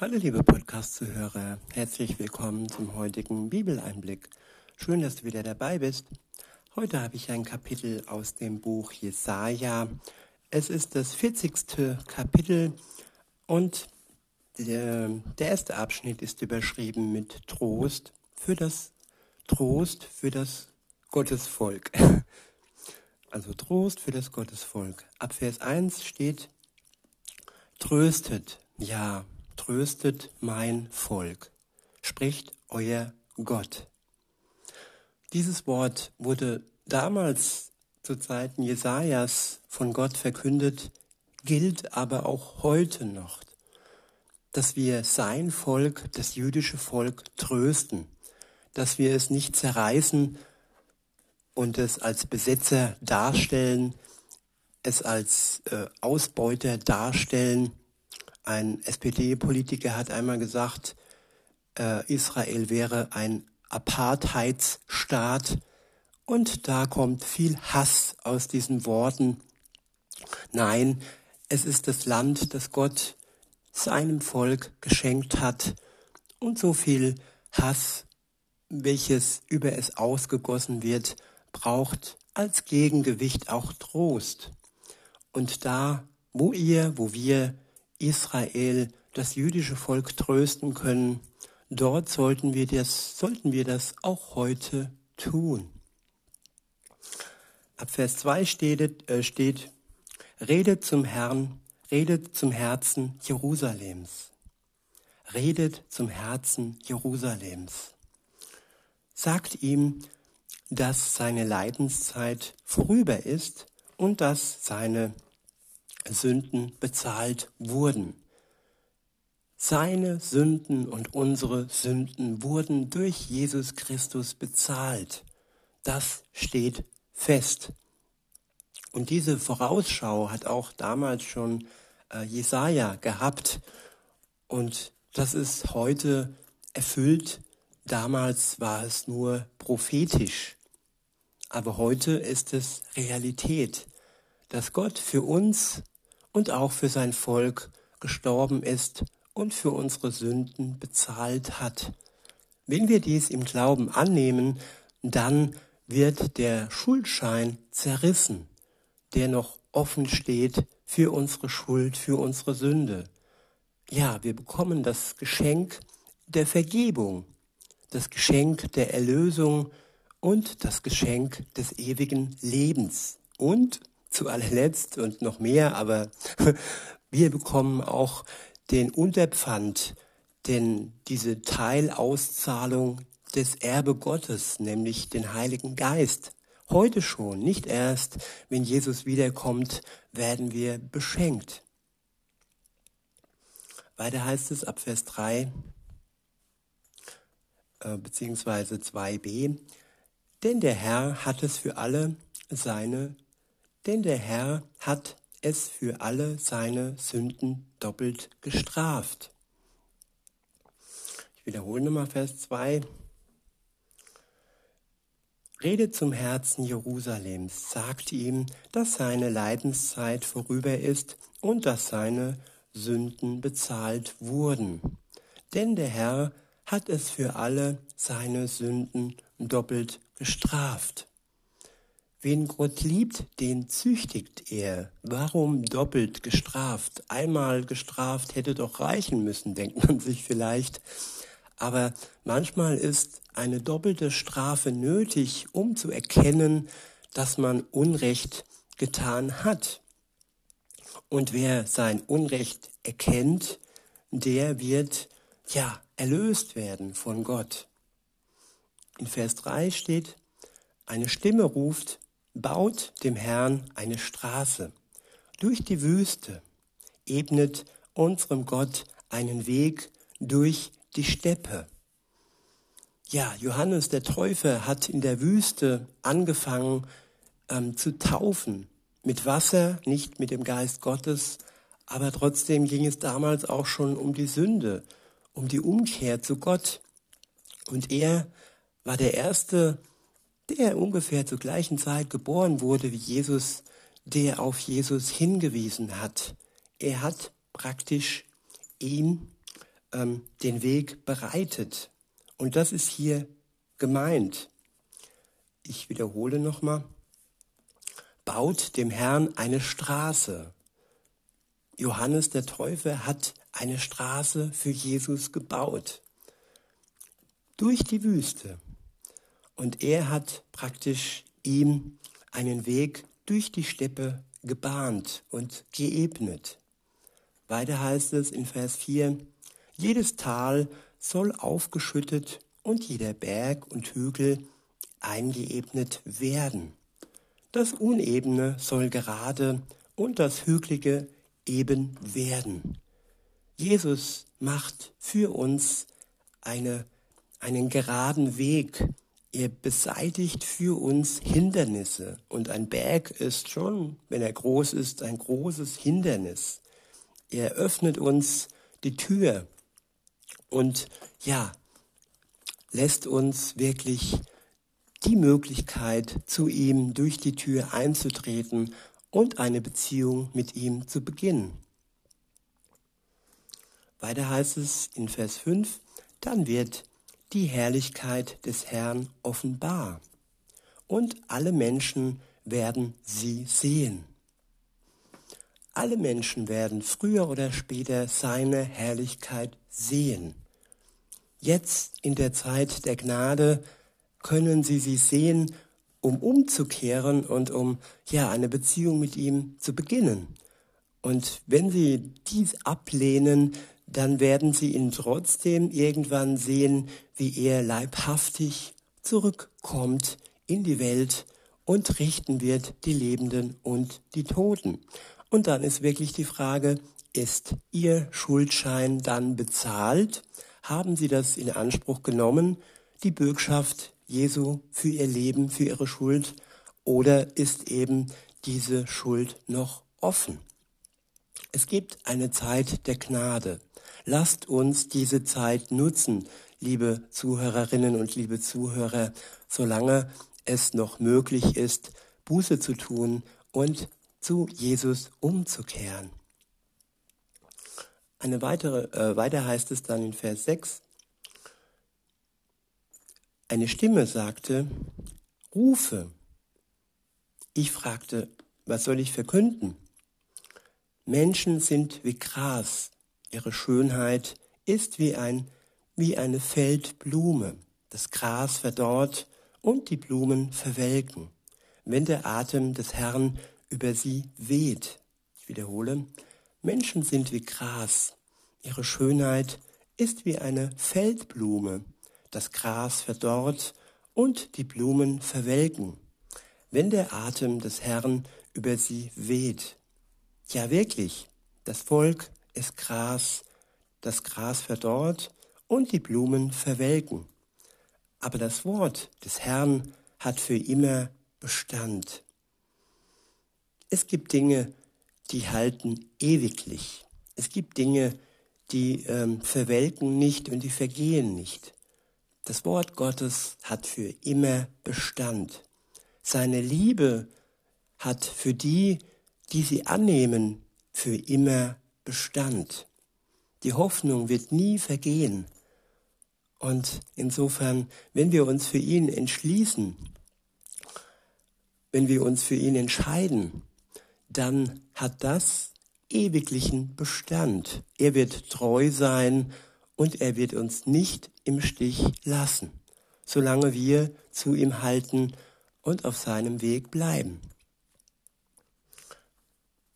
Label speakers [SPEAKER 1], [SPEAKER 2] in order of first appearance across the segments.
[SPEAKER 1] Hallo liebe Podcast-Zuhörer, herzlich willkommen zum heutigen Bibeleinblick. Schön, dass du wieder dabei bist. Heute habe ich ein Kapitel aus dem Buch Jesaja. Es ist das 40. Kapitel und der, der erste Abschnitt ist überschrieben mit Trost für das Trost für das Gottesvolk. Also Trost für das Gottesvolk. Ab Vers 1 steht, Tröstet, ja, tröstet mein Volk, spricht euer Gott. Dieses Wort wurde damals zu Zeiten Jesajas von Gott verkündet, gilt aber auch heute noch, dass wir sein Volk, das jüdische Volk, trösten, dass wir es nicht zerreißen und es als Besetzer darstellen, es als äh, Ausbeuter darstellen. Ein SPD-Politiker hat einmal gesagt, äh, Israel wäre ein Apartheidsstaat und da kommt viel Hass aus diesen Worten. Nein, es ist das Land, das Gott seinem Volk geschenkt hat und so viel Hass, welches über es ausgegossen wird, braucht als Gegengewicht auch Trost. Und da, wo ihr, wo wir Israel, das jüdische Volk trösten können, dort sollten wir das, sollten wir das auch heute tun. Ab Vers 2 steht, äh, steht, redet zum Herrn, redet zum Herzen Jerusalems. Redet zum Herzen Jerusalems. Sagt ihm, dass seine Leidenszeit vorüber ist und dass seine Sünden bezahlt wurden. Seine Sünden und unsere Sünden wurden durch Jesus Christus bezahlt. Das steht fest. Und diese Vorausschau hat auch damals schon äh, Jesaja gehabt. Und das ist heute erfüllt Damals war es nur prophetisch, aber heute ist es Realität, dass Gott für uns und auch für sein Volk gestorben ist und für unsere Sünden bezahlt hat. Wenn wir dies im Glauben annehmen, dann wird der Schuldschein zerrissen, der noch offen steht für unsere Schuld, für unsere Sünde. Ja, wir bekommen das Geschenk der Vergebung das Geschenk der Erlösung und das Geschenk des ewigen Lebens. Und zu allerletzt und noch mehr, aber wir bekommen auch den Unterpfand, denn diese Teilauszahlung des Erbe Gottes, nämlich den Heiligen Geist. Heute schon, nicht erst, wenn Jesus wiederkommt, werden wir beschenkt. Weiter heißt es ab Vers 3, äh, beziehungsweise 2b, denn der Herr hat es für alle seine, denn der Herr hat es für alle seine Sünden doppelt gestraft. Ich wiederhole nochmal Vers 2. Redet zum Herzen Jerusalems, sagt ihm, dass seine Leidenszeit vorüber ist und dass seine Sünden bezahlt wurden. Denn der Herr hat es für alle seine Sünden doppelt gestraft. Wen Gott liebt, den züchtigt er. Warum doppelt gestraft? Einmal gestraft hätte doch reichen müssen, denkt man sich vielleicht. Aber manchmal ist eine doppelte Strafe nötig, um zu erkennen, dass man Unrecht getan hat. Und wer sein Unrecht erkennt, der wird ja erlöst werden von Gott. In Vers 3 steht, eine Stimme ruft, baut dem Herrn eine Straße durch die Wüste, ebnet unserem Gott einen Weg durch die Steppe. Ja, Johannes der Täufer hat in der Wüste angefangen ähm, zu taufen. Mit Wasser, nicht mit dem Geist Gottes, aber trotzdem ging es damals auch schon um die Sünde um die Umkehr zu Gott. Und er war der Erste, der ungefähr zur gleichen Zeit geboren wurde wie Jesus, der auf Jesus hingewiesen hat. Er hat praktisch ihn ähm, den Weg bereitet. Und das ist hier gemeint. Ich wiederhole nochmal. Baut dem Herrn eine Straße. Johannes der Täufer hat eine Straße für Jesus gebaut. Durch die Wüste. Und er hat praktisch ihm einen Weg durch die Steppe gebahnt und geebnet. Weiter heißt es in Vers 4, jedes Tal soll aufgeschüttet und jeder Berg und Hügel eingeebnet werden. Das Unebene soll gerade und das Hügelige eben werden. Jesus macht für uns eine, einen geraden Weg. Er beseitigt für uns Hindernisse. Und ein Berg ist schon, wenn er groß ist, ein großes Hindernis. Er öffnet uns die Tür und ja, lässt uns wirklich die Möglichkeit, zu ihm durch die Tür einzutreten und eine Beziehung mit ihm zu beginnen. Weiter heißt es in Vers 5, dann wird die Herrlichkeit des Herrn offenbar und alle Menschen werden sie sehen. Alle Menschen werden früher oder später seine Herrlichkeit sehen. Jetzt in der Zeit der Gnade können sie sie sehen, um umzukehren und um ja eine Beziehung mit ihm zu beginnen. Und wenn sie dies ablehnen, dann werden sie ihn trotzdem irgendwann sehen, wie er leibhaftig zurückkommt in die Welt und richten wird die Lebenden und die Toten. Und dann ist wirklich die Frage, ist Ihr Schuldschein dann bezahlt? Haben Sie das in Anspruch genommen, die Bürgschaft Jesu für Ihr Leben, für Ihre Schuld? Oder ist eben diese Schuld noch offen? Es gibt eine Zeit der Gnade. Lasst uns diese Zeit nutzen, liebe Zuhörerinnen und liebe Zuhörer, solange es noch möglich ist, Buße zu tun und zu Jesus umzukehren. Eine weitere, äh, weiter heißt es dann in Vers 6, eine Stimme sagte, rufe. Ich fragte, was soll ich verkünden? Menschen sind wie Gras, ihre Schönheit ist wie, ein, wie eine Feldblume. Das Gras verdorrt und die Blumen verwelken. Wenn der Atem des Herrn über sie weht. Ich wiederhole, Menschen sind wie Gras. Ihre Schönheit ist wie eine Feldblume. Das Gras verdorrt und die Blumen verwelken, wenn der Atem des Herrn über sie weht. Ja wirklich, das Volk ist Gras, das Gras verdorrt und die Blumen verwelken. Aber das Wort des Herrn hat für immer Bestand. Es gibt Dinge, die halten ewiglich. Es gibt Dinge, die ähm, verwelken nicht und die vergehen nicht. Das Wort Gottes hat für immer Bestand. Seine Liebe hat für die, die sie annehmen, für immer Bestand. Die Hoffnung wird nie vergehen. Und insofern, wenn wir uns für ihn entschließen, wenn wir uns für ihn entscheiden, dann hat das ewiglichen Bestand. Er wird treu sein und er wird uns nicht im Stich lassen, solange wir zu ihm halten und auf seinem Weg bleiben.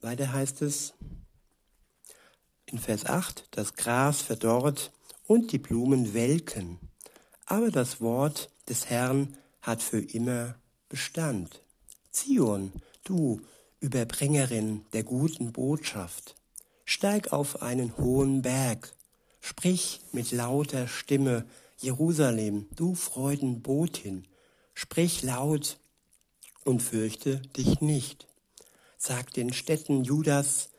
[SPEAKER 1] Weiter heißt es in Vers 8, das Gras verdorrt und die Blumen welken, aber das Wort des Herrn hat für immer Bestand. Zion, du Überbringerin der guten Botschaft. Steig auf einen hohen Berg, sprich mit lauter Stimme, Jerusalem, du Freudenbotin, sprich laut und fürchte dich nicht. Sag den Städten Judas,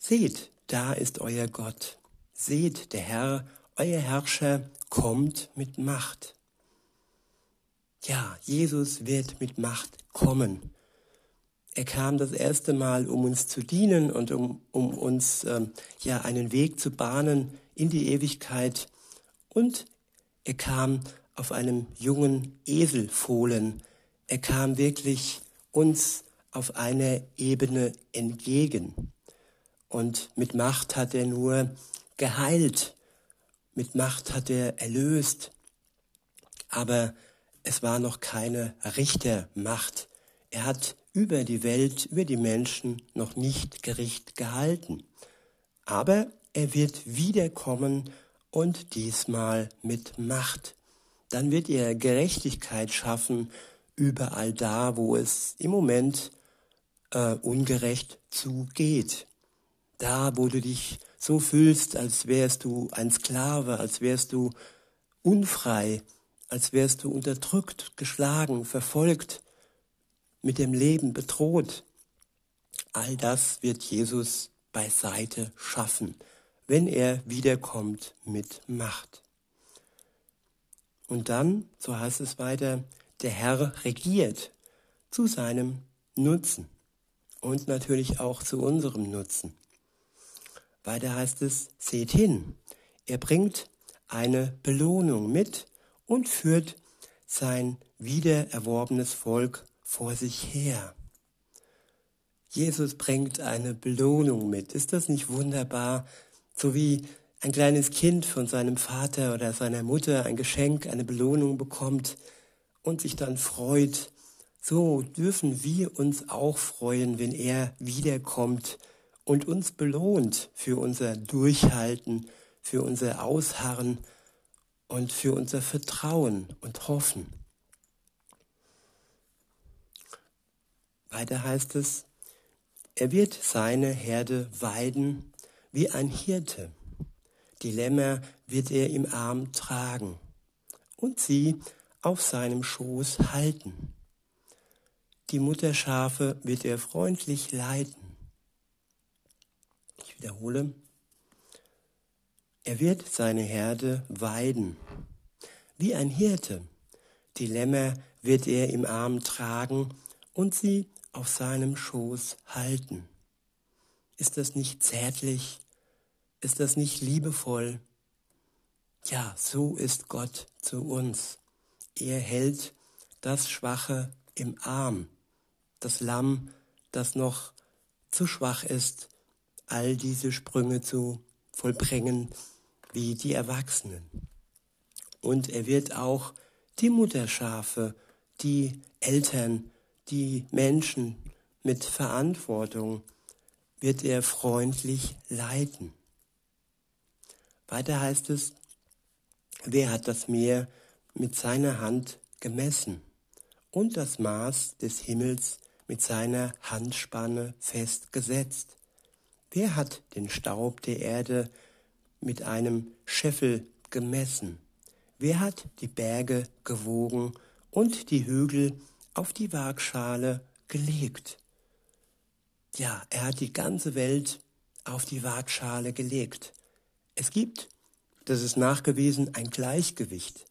[SPEAKER 1] seht, da ist euer Gott. Seht, der Herr, euer Herrscher, kommt mit Macht. Ja, Jesus wird mit Macht kommen. Er kam das erste Mal, um uns zu dienen und um, um uns ähm, ja einen Weg zu bahnen in die Ewigkeit. Und er kam auf einem jungen Eselfohlen. Er kam wirklich uns auf einer Ebene entgegen. Und mit Macht hat er nur geheilt, mit Macht hat er erlöst, aber es war noch keine Richtermacht. Er hat über die Welt, über die Menschen noch nicht Gericht gehalten. Aber er wird wiederkommen und diesmal mit Macht. Dann wird er Gerechtigkeit schaffen überall da, wo es im Moment äh, ungerecht zugeht. Da, wo du dich so fühlst, als wärst du ein Sklave, als wärst du unfrei, als wärst du unterdrückt, geschlagen, verfolgt, mit dem Leben bedroht. All das wird Jesus beiseite schaffen, wenn er wiederkommt mit Macht. Und dann, so heißt es weiter, der Herr regiert zu seinem Nutzen und natürlich auch zu unserem Nutzen. Weiter heißt es, seht hin, er bringt eine Belohnung mit und führt sein wiedererworbenes Volk vor sich her. Jesus bringt eine Belohnung mit. Ist das nicht wunderbar? So wie ein kleines Kind von seinem Vater oder seiner Mutter ein Geschenk, eine Belohnung bekommt und sich dann freut. So dürfen wir uns auch freuen, wenn er wiederkommt und uns belohnt für unser Durchhalten, für unser Ausharren und für unser Vertrauen und Hoffen. Weiter heißt es, er wird seine Herde weiden wie ein Hirte. Die Lämmer wird er im Arm tragen und sie auf seinem Schoß halten. Die Mutterschafe wird er freundlich leiten. Ich wiederhole, er wird seine Herde weiden, wie ein Hirte. Die Lämmer wird er im Arm tragen und sie auf seinem Schoß halten. Ist das nicht zärtlich? Ist das nicht liebevoll? Ja, so ist Gott zu uns. Er hält das Schwache im Arm, das Lamm, das noch zu schwach ist, all diese Sprünge zu vollbringen wie die Erwachsenen. Und er wird auch die Mutterschafe, die Eltern, die Menschen mit Verantwortung wird er freundlich leiten. Weiter heißt es, wer hat das Meer mit seiner Hand gemessen und das Maß des Himmels mit seiner Handspanne festgesetzt? Wer hat den Staub der Erde mit einem Scheffel gemessen? Wer hat die Berge gewogen und die Hügel auf die Waagschale gelegt. Ja, er hat die ganze Welt auf die Waagschale gelegt. Es gibt, das ist nachgewiesen, ein Gleichgewicht.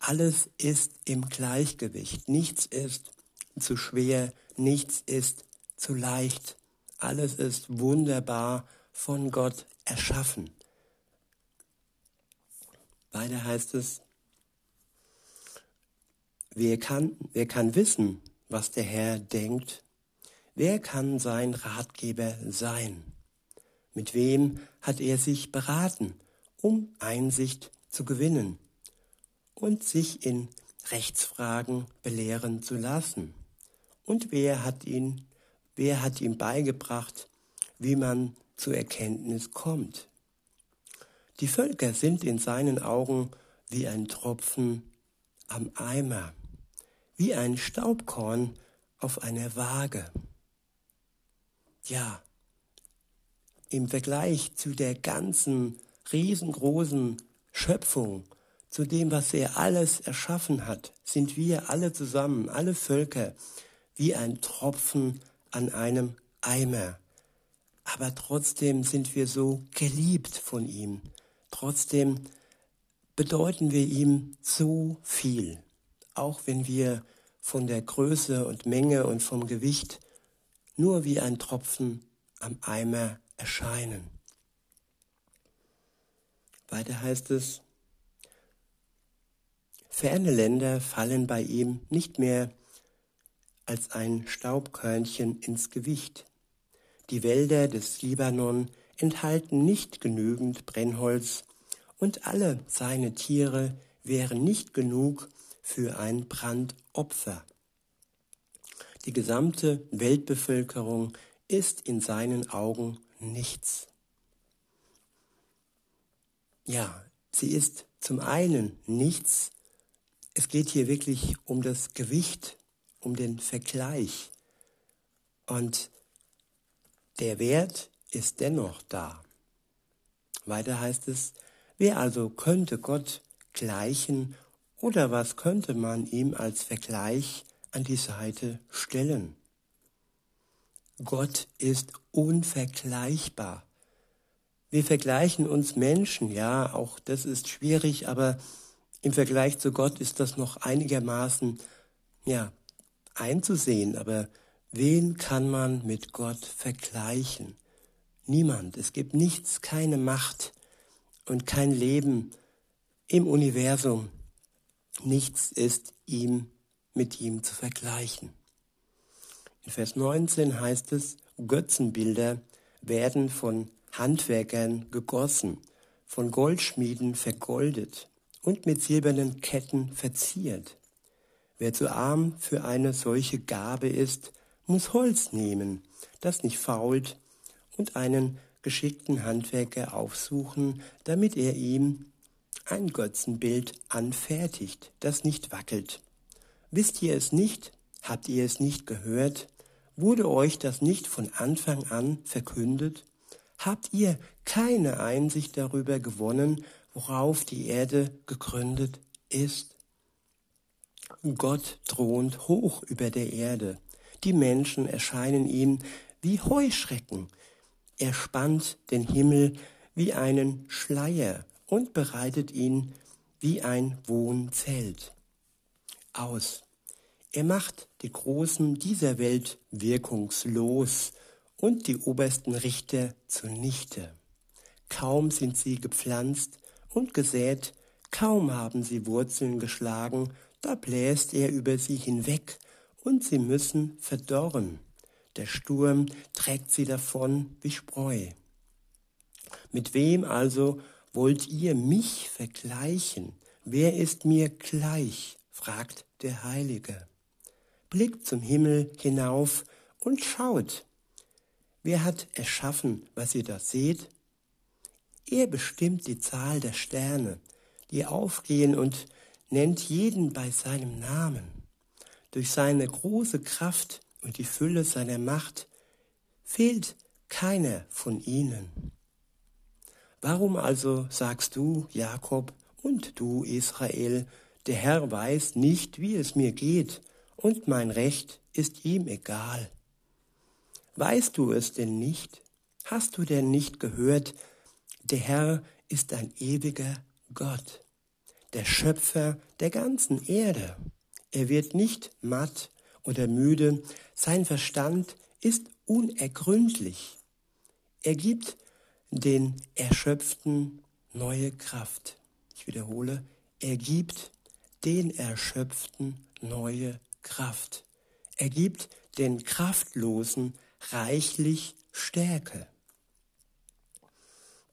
[SPEAKER 1] Alles ist im Gleichgewicht. Nichts ist zu schwer, nichts ist zu leicht. Alles ist wunderbar von Gott erschaffen. Weiter heißt es, Wer kann, wer kann wissen, was der Herr denkt? Wer kann sein Ratgeber sein? Mit wem hat er sich beraten, um Einsicht zu gewinnen und sich in Rechtsfragen belehren zu lassen? Und wer hat ihn, wer hat ihm beigebracht, wie man zur Erkenntnis kommt? Die Völker sind in seinen Augen wie ein Tropfen am Eimer wie ein Staubkorn auf einer Waage. Ja, im Vergleich zu der ganzen riesengroßen Schöpfung, zu dem, was er alles erschaffen hat, sind wir alle zusammen, alle Völker, wie ein Tropfen an einem Eimer. Aber trotzdem sind wir so geliebt von ihm. Trotzdem bedeuten wir ihm so viel, auch wenn wir von der Größe und Menge und vom Gewicht nur wie ein Tropfen am Eimer erscheinen. Weiter heißt es, ferne Länder fallen bei ihm nicht mehr als ein Staubkörnchen ins Gewicht. Die Wälder des Libanon enthalten nicht genügend Brennholz und alle seine Tiere wären nicht genug für ein Brandopfer. Die gesamte Weltbevölkerung ist in seinen Augen nichts. Ja, sie ist zum einen nichts. Es geht hier wirklich um das Gewicht, um den Vergleich. Und der Wert ist dennoch da. Weiter heißt es, wer also könnte Gott gleichen oder was könnte man ihm als Vergleich an die Seite stellen? Gott ist unvergleichbar. Wir vergleichen uns Menschen, ja, auch das ist schwierig, aber im Vergleich zu Gott ist das noch einigermaßen, ja, einzusehen. Aber wen kann man mit Gott vergleichen? Niemand. Es gibt nichts, keine Macht und kein Leben im Universum. Nichts ist ihm mit ihm zu vergleichen. In Vers 19 heißt es, Götzenbilder werden von Handwerkern gegossen, von Goldschmieden vergoldet und mit silbernen Ketten verziert. Wer zu arm für eine solche Gabe ist, muss Holz nehmen, das nicht fault und einen geschickten Handwerker aufsuchen, damit er ihm ein Götzenbild anfertigt, das nicht wackelt. Wisst ihr es nicht? Habt ihr es nicht gehört? Wurde euch das nicht von Anfang an verkündet? Habt ihr keine Einsicht darüber gewonnen, worauf die Erde gegründet ist? Gott thront hoch über der Erde. Die Menschen erscheinen ihm wie Heuschrecken, er spannt den Himmel wie einen Schleier und bereitet ihn wie ein Wohnzelt aus. Er macht die Großen dieser Welt wirkungslos und die obersten Richter zunichte. Kaum sind sie gepflanzt und gesät, kaum haben sie Wurzeln geschlagen, da bläst er über sie hinweg und sie müssen verdorren. Der Sturm trägt sie davon wie Spreu. Mit wem also wollt ihr mich vergleichen? Wer ist mir gleich? fragt der Heilige. Blickt zum Himmel hinauf und schaut. Wer hat erschaffen, was ihr da seht? Er bestimmt die Zahl der Sterne, die aufgehen und nennt jeden bei seinem Namen. Durch seine große Kraft und die Fülle seiner Macht fehlt keiner von ihnen. Warum also sagst du, Jakob, und du, Israel, der Herr weiß nicht, wie es mir geht, und mein Recht ist ihm egal? Weißt du es denn nicht? Hast du denn nicht gehört, der Herr ist ein ewiger Gott, der Schöpfer der ganzen Erde. Er wird nicht matt oder müde, sein Verstand ist unergründlich. Er gibt den Erschöpften neue Kraft. Ich wiederhole, er gibt den Erschöpften neue Kraft. Er gibt den Kraftlosen reichlich Stärke.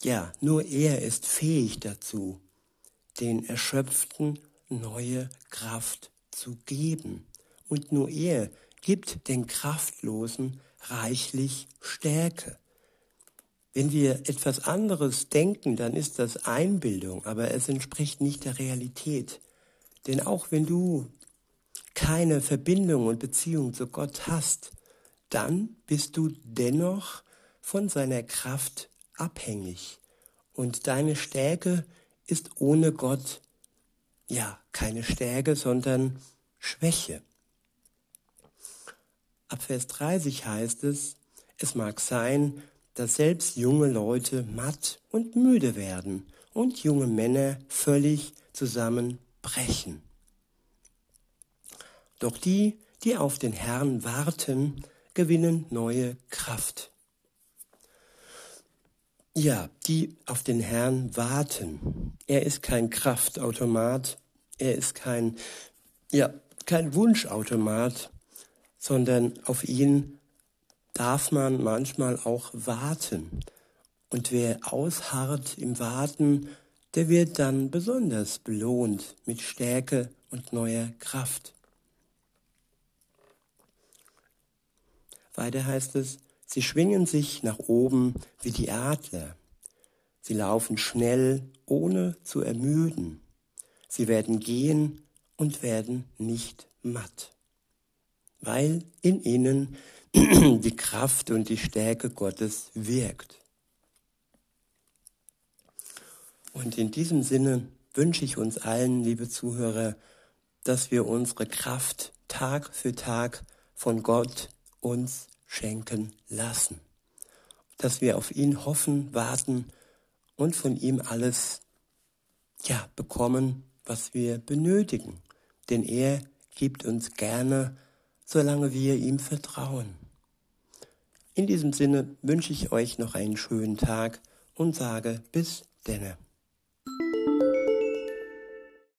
[SPEAKER 1] Ja, nur er ist fähig dazu, den Erschöpften neue Kraft zu geben und nur er gibt den Kraftlosen reichlich Stärke. Wenn wir etwas anderes denken, dann ist das Einbildung, aber es entspricht nicht der Realität. Denn auch wenn du keine Verbindung und Beziehung zu Gott hast, dann bist du dennoch von seiner Kraft abhängig. Und deine Stärke ist ohne Gott ja keine Stärke, sondern Schwäche. Ab Vers 30 heißt es, es mag sein, dass selbst junge Leute matt und müde werden und junge Männer völlig zusammenbrechen. Doch die, die auf den Herrn warten, gewinnen neue Kraft. Ja, die auf den Herrn warten. Er ist kein Kraftautomat, er ist kein, ja, kein Wunschautomat, sondern auf ihn darf man manchmal auch warten. Und wer ausharrt im Warten, der wird dann besonders belohnt mit Stärke und neuer Kraft. Weiter heißt es, sie schwingen sich nach oben wie die Adler. Sie laufen schnell, ohne zu ermüden. Sie werden gehen und werden nicht matt, weil in ihnen die Kraft und die Stärke Gottes wirkt. Und in diesem Sinne wünsche ich uns allen, liebe Zuhörer, dass wir unsere Kraft Tag für Tag von Gott uns schenken lassen. Dass wir auf ihn hoffen, warten und von ihm alles, ja, bekommen, was wir benötigen. Denn er gibt uns gerne, solange wir ihm vertrauen. In diesem Sinne wünsche ich euch noch einen schönen Tag und sage bis denne.